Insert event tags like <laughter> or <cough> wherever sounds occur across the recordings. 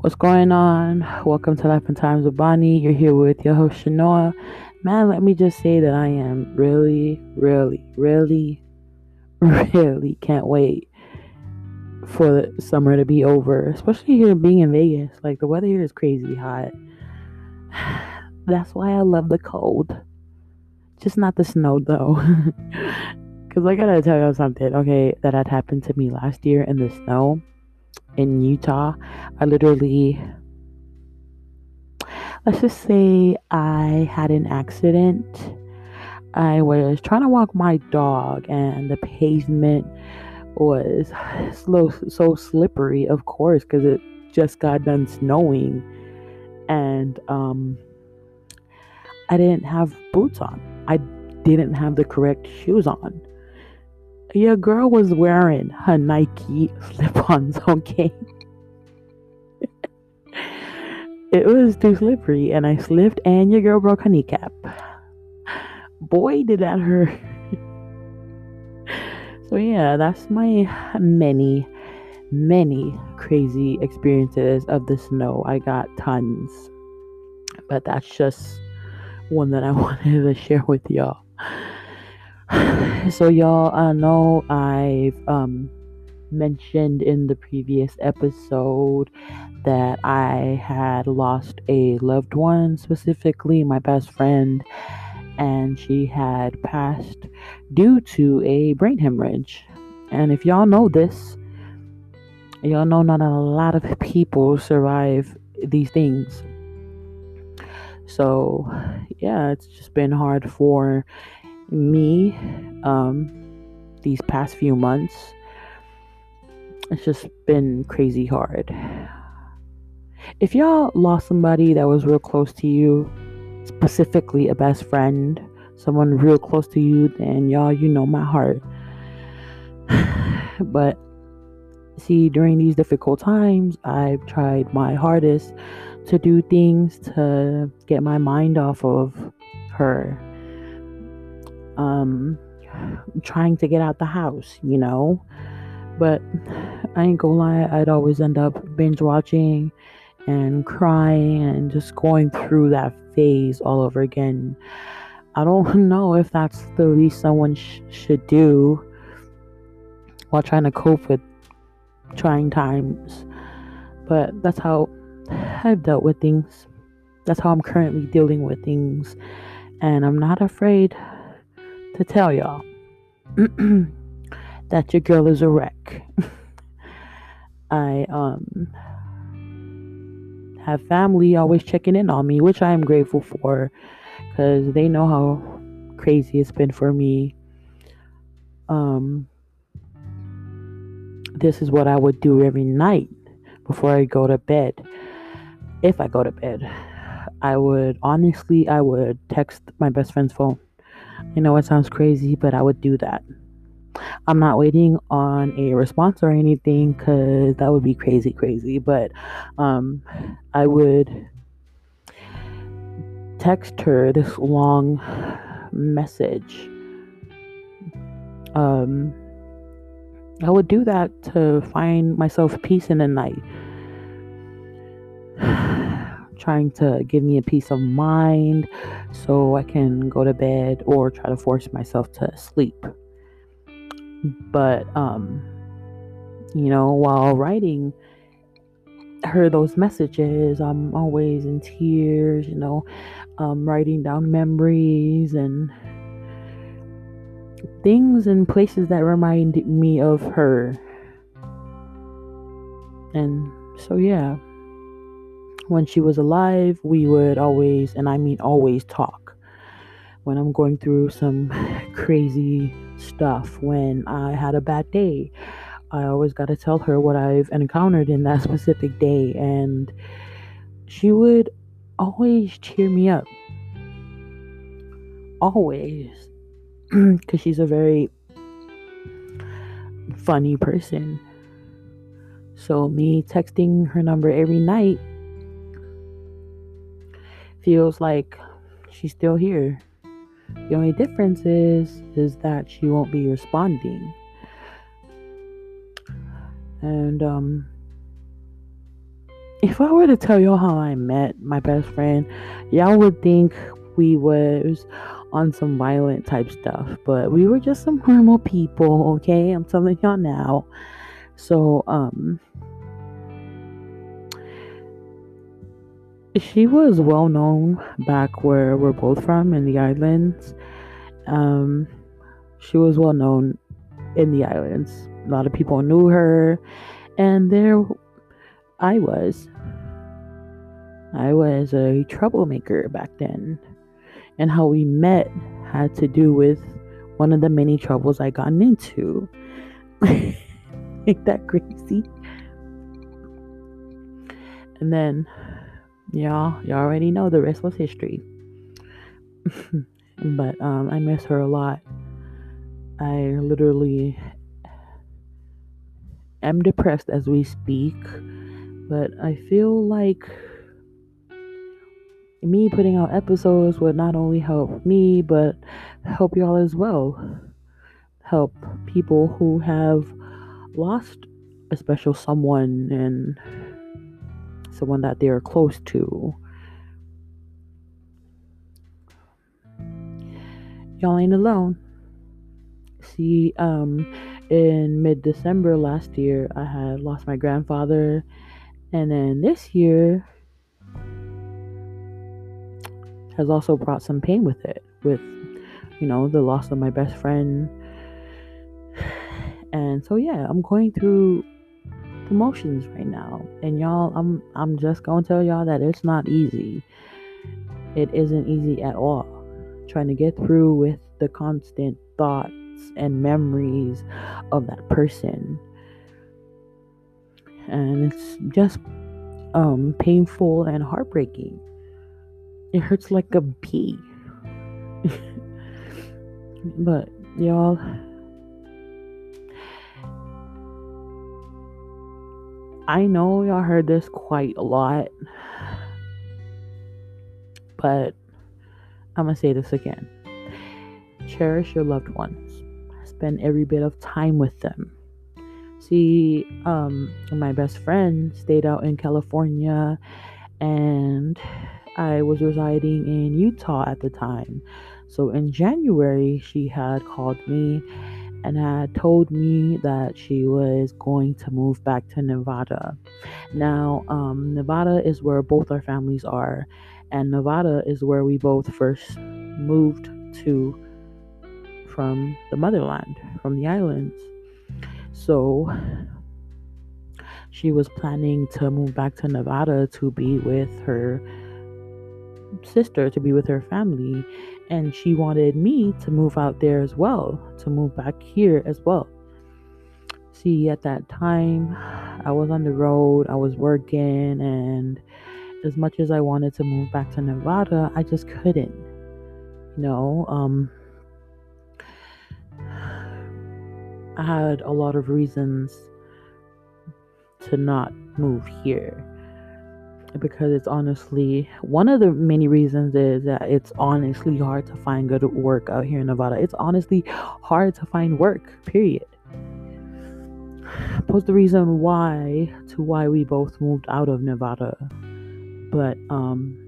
What's going on? Welcome to Life and Times with Bonnie. You're here with your host Shanoa. Man, let me just say that I am really, really, really, <laughs> really can't wait for the summer to be over. Especially here being in Vegas. Like the weather here is crazy hot. <sighs> That's why I love the cold. Just not the snow though. <laughs> Cause I gotta tell you something, okay, that had happened to me last year in the snow in Utah. I literally, let's just say I had an accident. I was trying to walk my dog, and the pavement was slow, so slippery, of course, because it just got done snowing. And um, I didn't have boots on. I didn't have the correct shoes on your girl was wearing her Nike slip ons, <laughs> okay? it was too slippery, and I slipped, and your girl broke her kneecap. Boy, did that hurt. <laughs> so, yeah, that's my many, many crazy experiences of the snow. I got tons, but that's just one that I <laughs> wanted to share with y'all. <sighs> so y'all I know I've um mentioned in the previous episode that I had lost a loved one, specifically my best friend, and she had passed due to a brain hemorrhage. And if y'all know this, y'all know not a lot of people survive these things. So, yeah, it's just been hard for me um, these past few months. It's just been crazy hard. If y'all lost somebody that was real close to you, specifically a best friend, someone real close to you, then y'all, you know my heart. <sighs> but see, during these difficult times, I've tried my hardest to do things to get my mind off of her um, trying to get out the house, you know. But I ain't gonna lie, I'd always end up binge watching and crying and just going through that phase all over again. I don't <laughs> know if that's the least someone sh- should do while trying to cope with trying times. But that's how I've dealt with things. That's how I'm currently dealing with things. And I'm not afraid to tell y'all <clears throat> that your girl is a wreck. <laughs> I um have family always checking in on me, which I am grateful for because they know how crazy it's been for me. Um this is what I would do every night before I go to bed. If I go to bed, I would honestly I would text my best friend's phone I know it sounds crazy, but I would do that. I'm not waiting on a response or anything because that would be crazy, crazy. But um, I would text her this long message. Um, I would do that to find myself peace in the night trying to give me a peace of mind so I can go to bed or try to force myself to sleep. But, um, you know, while writing her those messages, I'm always in tears, you know, um, writing down memories and things and places that remind me of her. And so, yeah when she was alive, we would always, and I mean always, talk. When I'm going through some <sighs> crazy stuff, when I had a bad day, I always got to tell her what I've encountered in that <laughs> specific day. And she would always cheer me up. Always. <clears throat> Because she's a very funny person. So, me texting her number every night feels like she's still here. The only difference is is that she won't be responding. And um if I were to tell y'all how I met my best friend, y'all would think we was on some violent type stuff, but we were just some normal people, okay? I'm telling y'all now. So, um, she was well known back where we're both from in the islands. Um, she was well known in the islands. A lot of people knew her, and there I was. I was a troublemaker back then. And how we met had to do with one of the many troubles I gotten into. <laughs> Ain't that crazy? And then, y'all, y'all already know the rest was history. <laughs> but um, I miss her a lot. I literally am depressed as we speak, but I feel like me putting out episodes would not only help me, but help y'all as well. Help people who have lost a special someone and someone that they are close to. Y'all ain't alone. See, um, in mid December last year, I had lost my grandfather, and then this year has also brought some pain with it, with you know the loss of my best friend. <sighs> And so yeah, I'm going through the motions right now, and y'all, I'm I'm just gonna tell y'all that it's not easy. It isn't easy at all. Trying to get through with the constant thoughts and memories of that person. And it's just um, painful and heartbreaking. It hurts like a bee. <laughs> but y'all, I know y'all heard this quite a lot, but I'm gonna say this again. Cherish your loved ones. Spend every bit of time with them. See, um, my best friend stayed out in California and I was residing in Utah at the time. So in January, she had called me and had told me that she was going to move back to Nevada. Now, um, Nevada is where both our families are, and Nevada is where we both first moved to from the motherland, from the islands. So she was planning to move back to Nevada to be with her sister, to be with her family. And she wanted me to move out there as well, to move back here as well. See, at that time, I was on the road, I was working, and as much as I wanted to move back to Nevada, I just couldn't. You know, um, I had a lot of reasons to not move here because it's honestly one of the many reasons is that it's honestly hard to find good work out here in Nevada. It's honestly hard to find work, period. Was the reason why to why we both moved out of Nevada. But um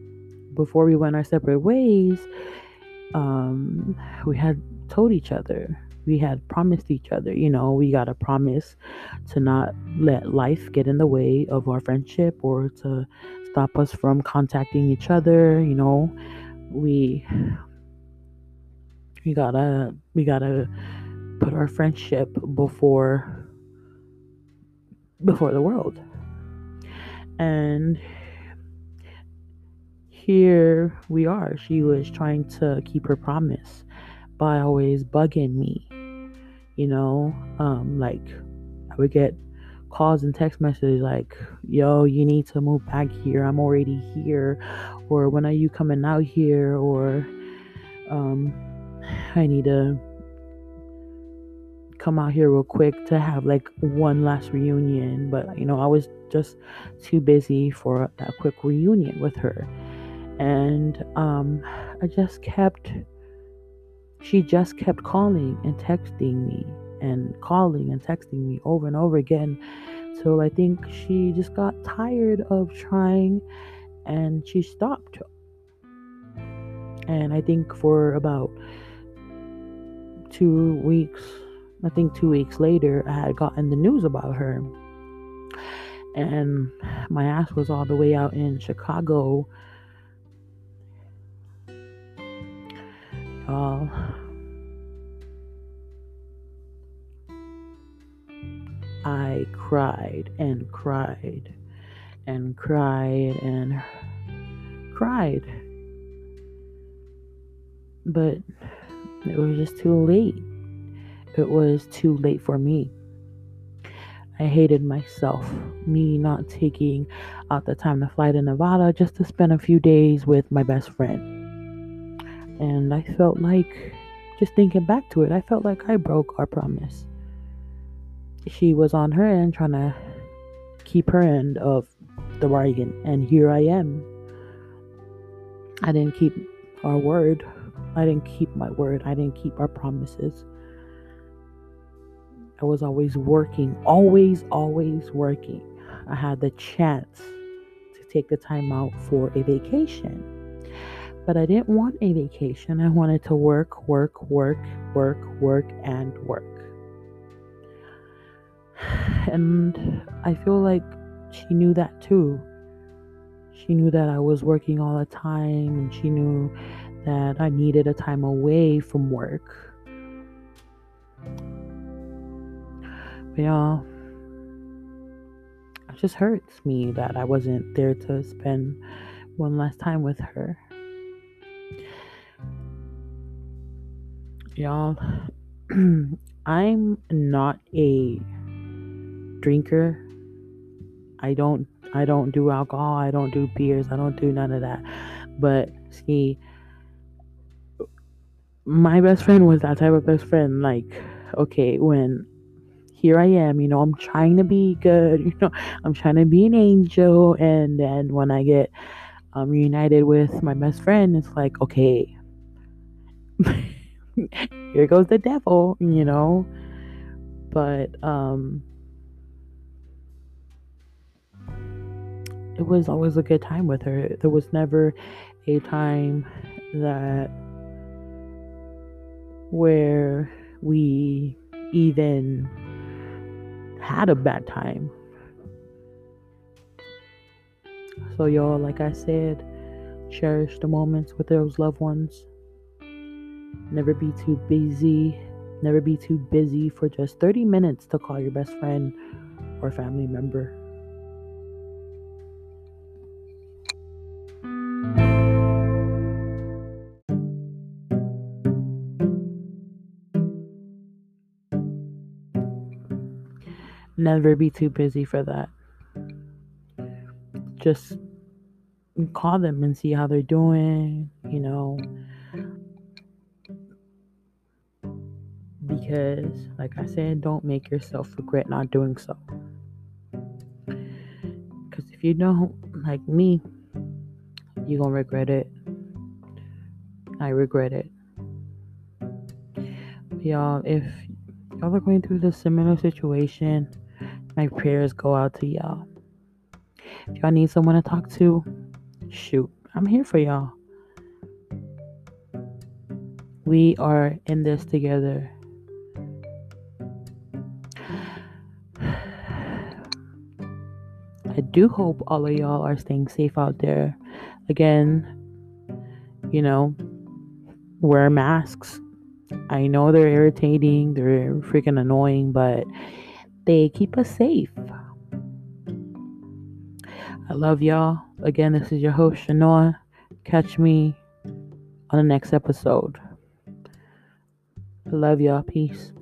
before we went our separate ways, um we had told each other we had promised each other. You know, we got a promise to not let life get in the way of our friendship or to stop us from contacting each other. You know, we we gotta we gotta put our friendship before before the world. And here we are. She was trying to keep her promise by always bugging me you know um like i would get calls and text messages like yo you need to move back here. I'm already here or when are you coming out here? or um i need to come out here real quick to have like one last reunion. But you know i was just too busy for that quick reunion with her. And um i just kept she just kept calling and texting me and calling and texting me over and over again until I think she just got tired of trying and she stopped. And I think for about two weeks, I think two weeks later, I had gotten the news about her. And my ass was all the way out in Chicago. Y'all. I cried and cried and cried and cried. But it was just too late. It was too late for me. I hated myself, me not taking out the time to fly to Nevada just to spend a few days with my best friend. And I felt like, just thinking back to it, I felt like I broke our promise. She was on her end trying to keep her end of the bargain, and here I am. I didn't keep our word. I didn't keep my word. I didn't keep our promises. I was always working, always, always working. I had the chance to take the time out for a vacation. But I didn't want a vacation. I wanted to work, work, work, work, work, and work. <sighs> And I feel like she knew that too. She knew that I was working all the time and she knew that I needed a time away from work. But y'all, it just hurts me that I wasn't there to spend one last time with her. Y'all, <clears throat> I'm not a drinker. I don't I don't do alcohol, I don't do beers, I don't do none of that. But see, my best friend was that type of best friend. Like, okay, when here I am, you know, I'm trying to be good, <laughs> you know, I'm trying to be an angel, and then when I get um, reunited with my best friend, it's like, okay, <laughs> here goes the devil, you know. But um, it was always a good time with her. There was never a time that where we even had a bad time. So, y'all, like I said, cherish the moments with those loved ones. Never be too busy. Never be too busy for just 30 minutes to call your best friend or family member. Never be too busy for that. Just call them and see how they're doing, you know. Because, like I said, don't make yourself regret not doing so. Because if you don't, like me, you're going to regret it. I regret it. Y'all, if y'all are going through this similar situation, my prayers go out to y'all. If y'all need someone to talk to, shoot, I'm here for y'all. We are in this together. Do hope all of y'all are staying safe out there. Again, you know, wear masks. I know they're irritating, they're freaking annoying, but they keep us safe. I love y'all. Again, this is your host, Shanoa. Catch me on the next episode. I love y'all. Peace.